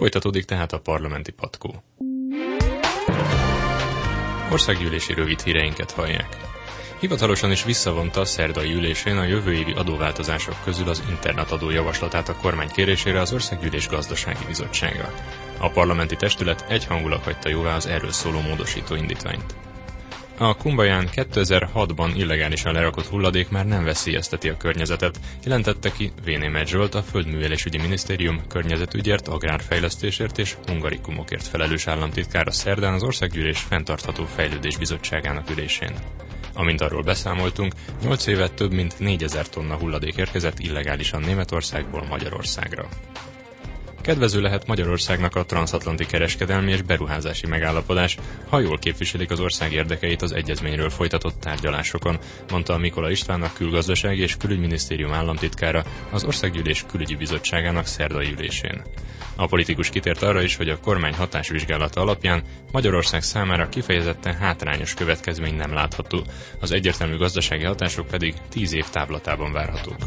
Folytatódik tehát a parlamenti patkó. Országgyűlési rövid híreinket hallják. Hivatalosan is visszavonta a szerdai ülésén a jövő évi adóváltozások közül az internetadó javaslatát a kormány kérésére az Országgyűlés Gazdasági Bizottsága. A parlamenti testület egyhangulag hagyta jóvá az erről szóló módosító indítványt. A Kumbaján 2006-ban illegálisan lerakott hulladék már nem veszélyezteti a környezetet, jelentette ki Vénémet Zsolt, a Földművelésügyi Minisztérium környezetügyért, agrárfejlesztésért és hungarikumokért felelős államtitkára szerdán az Országgyűlés Fentartható Fejlődés Bizottságának ülésén. Amint arról beszámoltunk, 8 évet több mint 4000 tonna hulladék érkezett illegálisan Németországból Magyarországra. Kedvező lehet Magyarországnak a transatlanti kereskedelmi és beruházási megállapodás, ha jól képviselik az ország érdekeit az egyezményről folytatott tárgyalásokon, mondta Mikola István a külgazdasági és külügyminisztérium államtitkára az Országgyűlés külügyi bizottságának szerdai ülésén. A politikus kitért arra is, hogy a kormány hatásvizsgálata alapján Magyarország számára kifejezetten hátrányos következmény nem látható, az egyértelmű gazdasági hatások pedig 10 év távlatában várhatók.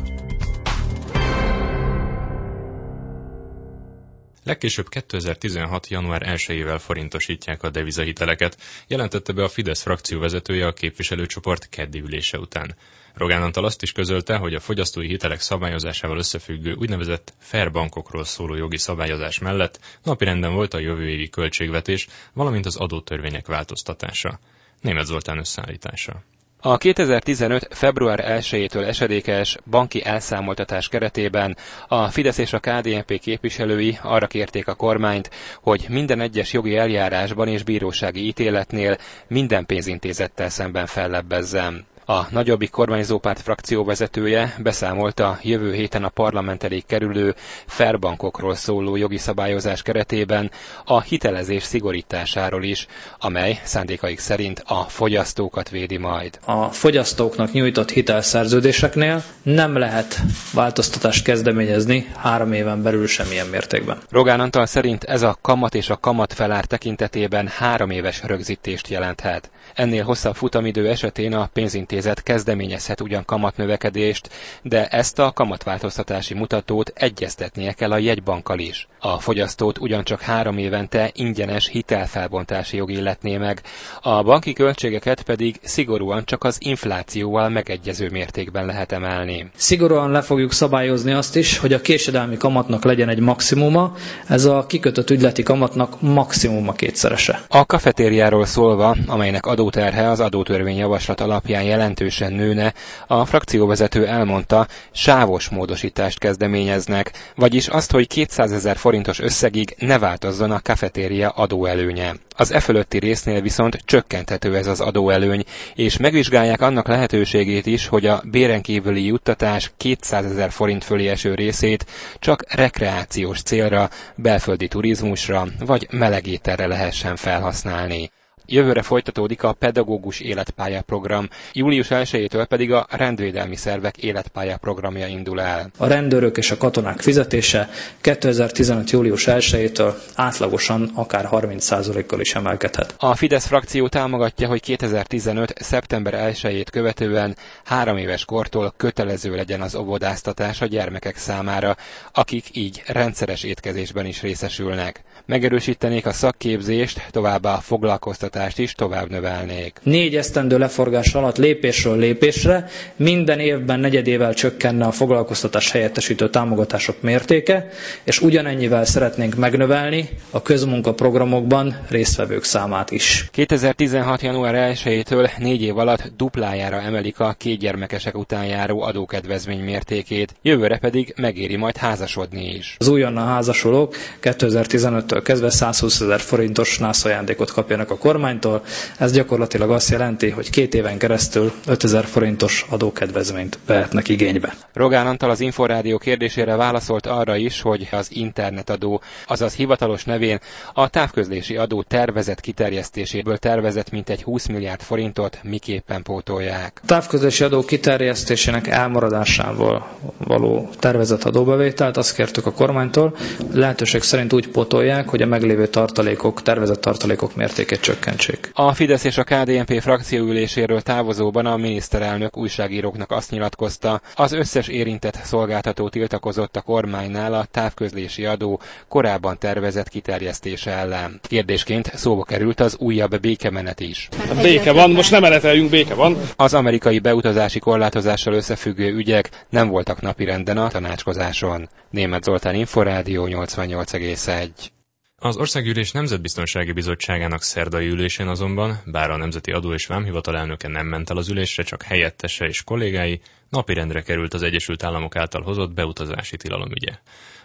Legkésőbb 2016. január 1-ével forintosítják a devizahiteleket, jelentette be a Fidesz frakció vezetője a képviselőcsoport keddi ülése után. Rogán Antal azt is közölte, hogy a fogyasztói hitelek szabályozásával összefüggő úgynevezett fair bankokról szóló jogi szabályozás mellett napirenden volt a jövő évi költségvetés, valamint az adótörvények változtatása. Német Zoltán összeállítása. A 2015. február 1-től esedékes banki elszámoltatás keretében a Fidesz és a KDNP képviselői arra kérték a kormányt, hogy minden egyes jogi eljárásban és bírósági ítéletnél minden pénzintézettel szemben fellebbezzen. A nagyobbik kormányzópárt frakció vezetője beszámolt a jövő héten a parlament elé kerülő ferbankokról szóló jogi szabályozás keretében a hitelezés szigorításáról is, amely szándékaik szerint a fogyasztókat védi majd. A fogyasztóknak nyújtott hitelszerződéseknél nem lehet változtatást kezdeményezni három éven belül semmilyen mértékben. Rogán Antal szerint ez a kamat és a kamat felár tekintetében három éves rögzítést jelenthet. Ennél hosszabb futamidő esetén a pénzintézet kezdeményezhet ugyan kamatnövekedést, de ezt a kamatváltoztatási mutatót egyeztetnie kell a jegybankkal is. A fogyasztót ugyancsak három évente ingyenes hitelfelbontási jog illetné meg, a banki költségeket pedig szigorúan csak az inflációval megegyező mértékben lehet emelni. Szigorúan le fogjuk szabályozni azt is, hogy a késedelmi kamatnak legyen egy maximuma, ez a kikötött ügyleti kamatnak maximuma kétszerese. A kafetériáról szólva, amelynek adóterhe az adótörvény javaslat alapján jelentősen nőne, a frakcióvezető elmondta, sávos módosítást kezdeményeznek, vagyis azt, hogy 200 ezer forintos összegig ne változzon a kafetéria adóelőnye. Az e fölötti résznél viszont csökkenthető ez az adóelőny, és megvizsgálják annak lehetőségét is, hogy a béren kívüli juttatás 200 ezer forint fölé eső részét csak rekreációs célra, belföldi turizmusra vagy melegételre lehessen felhasználni. Jövőre folytatódik a pedagógus életpálya program, július 1-től pedig a rendvédelmi szervek életpálya programja indul el. A rendőrök és a katonák fizetése 2015. július 1-től átlagosan akár 30%-kal is emelkedhet. A Fidesz frakció támogatja, hogy 2015. szeptember 1-ét követően három éves kortól kötelező legyen az óvodáztatás a gyermekek számára, akik így rendszeres étkezésben is részesülnek megerősítenék a szakképzést, továbbá a foglalkoztatást is tovább növelnék. Négy esztendő leforgás alatt lépésről lépésre minden évben negyedével csökkenne a foglalkoztatás helyettesítő támogatások mértéke, és ugyanennyivel szeretnénk megnövelni a közmunkaprogramokban résztvevők számát is. 2016. január 1-től négy év alatt duplájára emelik a két gyermekesek után járó adókedvezmény mértékét, jövőre pedig megéri majd házasodni is. Az újonnan házasulók 2015 től kezdve 120 ezer forintos nász ajándékot kapjanak a kormánytól. Ez gyakorlatilag azt jelenti, hogy két éven keresztül 5000 forintos adókedvezményt vehetnek igénybe. Rogán Antal az Inforádió kérdésére válaszolt arra is, hogy az internetadó, azaz hivatalos nevén a távközlési adó tervezett kiterjesztéséből tervezett mintegy 20 milliárd forintot miképpen pótolják. A távközlési adó kiterjesztésének elmaradásával való tervezett adóbevételt azt kértük a kormánytól, lehetőség szerint úgy pótolják, hogy a meglévő tartalékok, tervezett tartalékok mértékét csökkentsék. A Fidesz és a KDNP frakcióüléséről távozóban a miniszterelnök újságíróknak azt nyilatkozta, az összes érintett szolgáltató tiltakozott a kormánynál a távközlési adó korábban tervezett kiterjesztése ellen. Kérdésként szóba került az újabb békemenet is. A béke van, most nem meneteljünk, béke van. Az amerikai beutazási korlátozással összefüggő ügyek nem voltak napirenden a tanácskozáson. Német Zoltán Inforádió 88,1 az Országgyűlés Nemzetbiztonsági Bizottságának szerdai ülésén azonban, bár a Nemzeti Adó és Vámhivatal elnöke nem ment el az ülésre, csak helyettese és kollégái, napirendre került az Egyesült Államok által hozott beutazási tilalom ügye.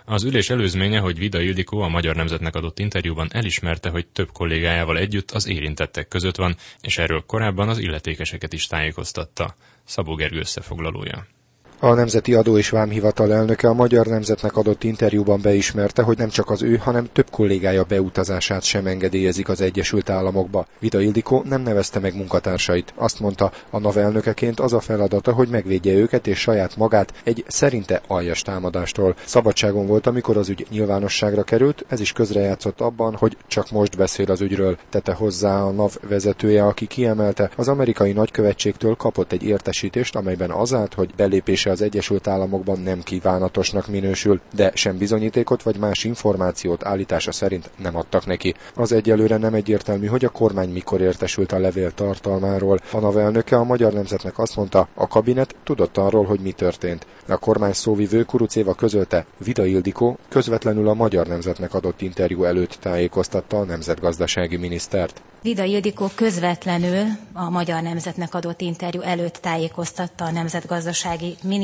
Az ülés előzménye, hogy Vida Ildikó a Magyar Nemzetnek adott interjúban elismerte, hogy több kollégájával együtt az érintettek között van, és erről korábban az illetékeseket is tájékoztatta. Szabó Gergő összefoglalója. A Nemzeti Adó és Vámhivatal elnöke a Magyar Nemzetnek adott interjúban beismerte, hogy nem csak az ő, hanem több kollégája beutazását sem engedélyezik az Egyesült Államokba. Vida Ildikó nem nevezte meg munkatársait. Azt mondta, a NAV elnökeként az a feladata, hogy megvédje őket és saját magát egy szerinte aljas támadástól. Szabadságon volt, amikor az ügy nyilvánosságra került, ez is közrejátszott abban, hogy csak most beszél az ügyről. Tette hozzá a NAV vezetője, aki kiemelte, az amerikai nagykövetségtől kapott egy értesítést, amelyben az állt, hogy belépés az Egyesült Államokban nem kívánatosnak minősül, de sem bizonyítékot vagy más információt állítása szerint nem adtak neki. Az egyelőre nem egyértelmű, hogy a kormány mikor értesült a levél tartalmáról. A NAV elnöke a Magyar Nemzetnek azt mondta, a kabinet tudott arról, hogy mi történt. A kormány szóvivő Kurucéva közölte, Vida Ildikó közvetlenül a Magyar Nemzetnek adott interjú előtt tájékoztatta a nemzetgazdasági minisztert. Vida Ildikó közvetlenül a Magyar Nemzetnek adott interjú előtt tájékoztatta a nemzetgazdasági minisztert.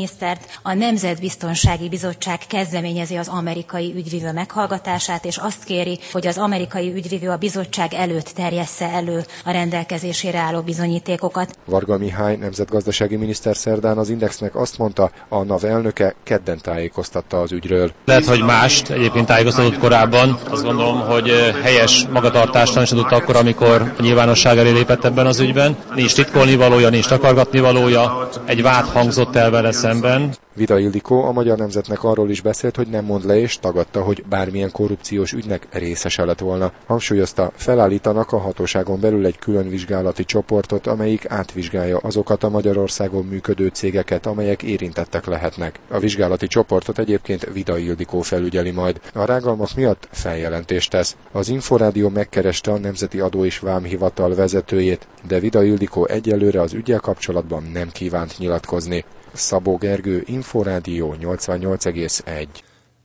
A Nemzetbiztonsági Bizottság kezdeményezi az amerikai ügyvívő meghallgatását, és azt kéri, hogy az amerikai ügyvívő a bizottság előtt terjessze elő a rendelkezésére álló bizonyítékokat. Varga Mihály nemzetgazdasági miniszter szerdán az Indexnek azt mondta, a NAV elnöke kedden tájékoztatta az ügyről. Lehet, hogy mást egyébként tájékoztatott korábban. Azt gondolom, hogy helyes magatartást adott akkor, amikor a nyilvánosság elé lépett ebben az ügyben. Nincs titkolni valója, nincs takargatni valója. Egy vád hangzott el vele szemben. Vida Ildikó a Magyar Nemzetnek arról is beszélt, hogy nem mond le és tagadta, hogy bármilyen korrupciós ügynek részese lett volna. Hangsúlyozta, felállítanak a hatóságon belül egy külön vizsgálati csoportot, amelyik átvizsgálja azokat a Magyarországon működő cégeket, amelyek érintettek lehetnek. A vizsgálati csoportot egyébként Vida Ildikó felügyeli majd. A rágalmak miatt feljelentést tesz. Az Inforádió megkereste a Nemzeti Adó és Vámhivatal vezetőjét, de Vida Ildikó egyelőre az ügyel kapcsolatban nem kívánt nyilatkozni. Szabó Gergő, Inforádió 88,1.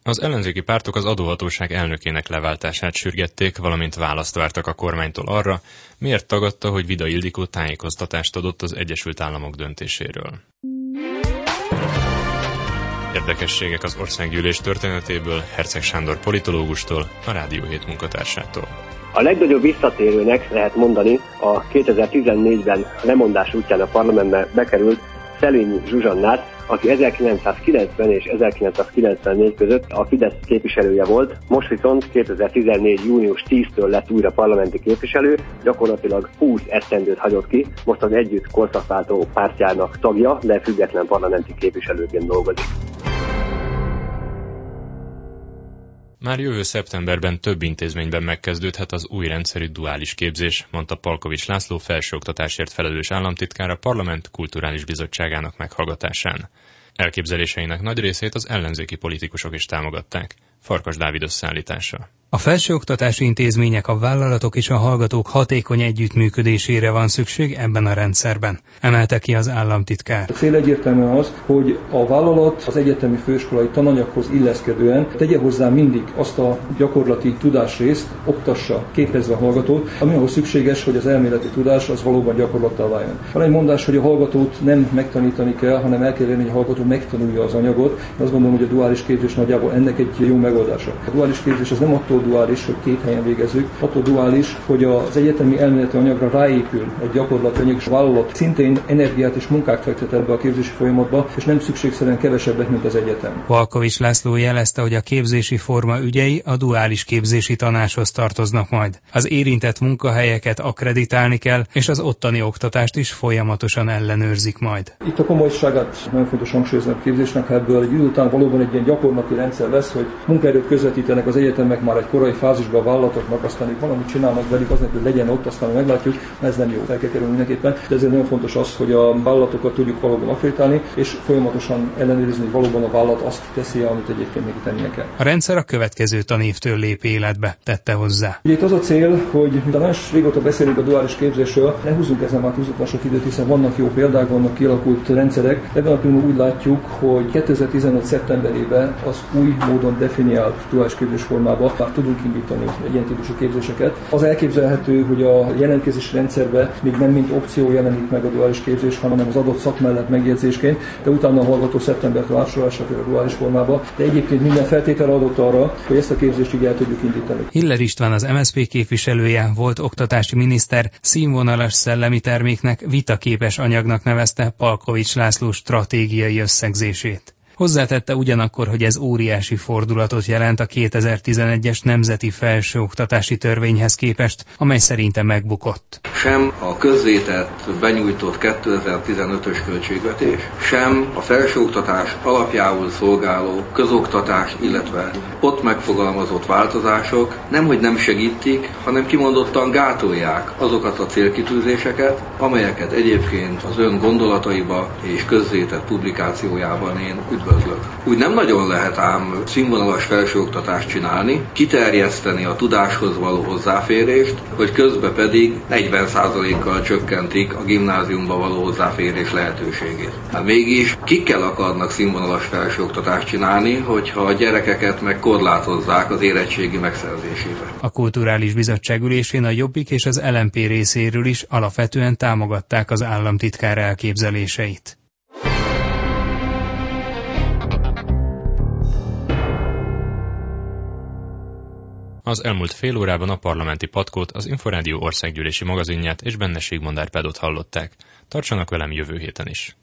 Az ellenzéki pártok az adóhatóság elnökének leváltását sürgették, valamint választ vártak a kormánytól arra, miért tagadta, hogy Vida Ildikó tájékoztatást adott az Egyesült Államok döntéséről. Érdekességek az országgyűlés történetéből Herceg Sándor politológustól, a Rádió 7 munkatársától. A legnagyobb visszatérőnek lehet mondani a 2014-ben lemondás útján a parlamentbe bekerült Szelényi Zsuzsannát, aki 1990 és 1994 között a Fidesz képviselője volt, most viszont 2014. június 10-től lett újra parlamenti képviselő, gyakorlatilag 20 esztendőt hagyott ki, most az együtt korszakváltó pártjának tagja, de független parlamenti képviselőként dolgozik. Már jövő szeptemberben több intézményben megkezdődhet az új rendszerű duális képzés, mondta Palkovics László felsőoktatásért felelős államtitkár a Parlament Kulturális Bizottságának meghallgatásán. Elképzeléseinek nagy részét az ellenzéki politikusok is támogatták. Farkas Dávid összeállítása. A felsőoktatási intézmények, a vállalatok és a hallgatók hatékony együttműködésére van szükség ebben a rendszerben, emelte ki az államtitkár. A cél egyértelműen az, hogy a vállalat az egyetemi főiskolai tananyaghoz illeszkedően tegye hozzá mindig azt a gyakorlati tudásrészt, oktassa, képezve a hallgatót, ami ahhoz szükséges, hogy az elméleti tudás az valóban gyakorlattá váljon. Van egy mondás, hogy a hallgatót nem megtanítani kell, hanem el kell érni, hogy a hallgató megtanulja az anyagot. Azt gondolom, hogy a duális képzés nagyjából ennek egy jó megoldása. A duális képzés az nem attól attól duális, hogy két helyen végezzük, attól duális, hogy az egyetemi elméleti anyagra ráépül egy gyakorlati anyag, és a vállalat szintén energiát és munkát fektet ebbe a képzési folyamatba, és nem szükségszerűen kevesebbet, mint az egyetem. Valkovics László jelezte, hogy a képzési forma ügyei a duális képzési tanácshoz tartoznak majd. Az érintett munkahelyeket akkreditálni kell, és az ottani oktatást is folyamatosan ellenőrzik majd. Itt a komolyságát nagyon fontos hangsúlyozni a képzésnek, ebből egy idő után valóban egy ilyen gyakorlati rendszer lesz, hogy munkaerőt közvetítenek az egyetemek már egy korai fázisban a vállalatoknak, aztán itt valamit csinálnak velük, az hogy legyen ott, aztán meglátjuk, ez nem jó, fel kell kerülni mindenképpen. De ezért nagyon fontos az, hogy a vállalatokat tudjuk valóban akreditálni, és folyamatosan ellenőrizni, hogy valóban a vállalat azt teszi, amit egyébként neki tennie kell. A rendszer a következő tanévtől lép életbe, tette hozzá. Ugye itt az a cél, hogy de nagyon régóta beszélünk a duális képzésről, ne húzzunk ezen már túlzottan sok időt, hiszen vannak jó példák, vannak kialakult rendszerek. Ebben a pillanatban úgy látjuk, hogy 2015. szeptemberében az új módon definiált duális képzés formában már tudunk indítani ilyen típusú képzéseket. Az elképzelhető, hogy a jelentkezési rendszerbe még nem mint opció jelenik meg a duális képzés, hanem az adott szak mellett megjegyzésként, de utána a hallgató szeptembertől átsorolásra a duális formába. De egyébként minden feltétel adott arra, hogy ezt a képzést így el tudjuk indítani. Hiller István az MSZP képviselője volt oktatási miniszter színvonalas szellemi terméknek vitaképes anyagnak nevezte Palkovics László stratégiai összegzését. Hozzátette ugyanakkor, hogy ez óriási fordulatot jelent a 2011-es Nemzeti Felsőoktatási Törvényhez képest, amely szerinte megbukott. Sem a közzétett benyújtott 2015-ös költségvetés, sem a felsőoktatás alapjául szolgáló közoktatás, illetve ott megfogalmazott változások nemhogy nem segítik, hanem kimondottan gátolják azokat a célkitűzéseket, amelyeket egyébként az ön gondolataiba és közzétett publikációjában én üdvözlöm üdvözlök. Úgy nem nagyon lehet ám színvonalas felsőoktatást csinálni, kiterjeszteni a tudáshoz való hozzáférést, hogy közben pedig 40%-kal csökkentik a gimnáziumba való hozzáférés lehetőségét. Hát mégis kikkel akarnak színvonalas felsőoktatást csinálni, hogyha a gyerekeket meg korlátozzák az érettségi megszerzésébe. A Kulturális Bizottság ülésén a Jobbik és az LMP részéről is alapvetően támogatták az államtitkár elképzeléseit. Az elmúlt fél órában a parlamenti patkót, az Inforádió országgyűlési magazinját és benne Sigmond Árpádot hallották. Tartsanak velem jövő héten is!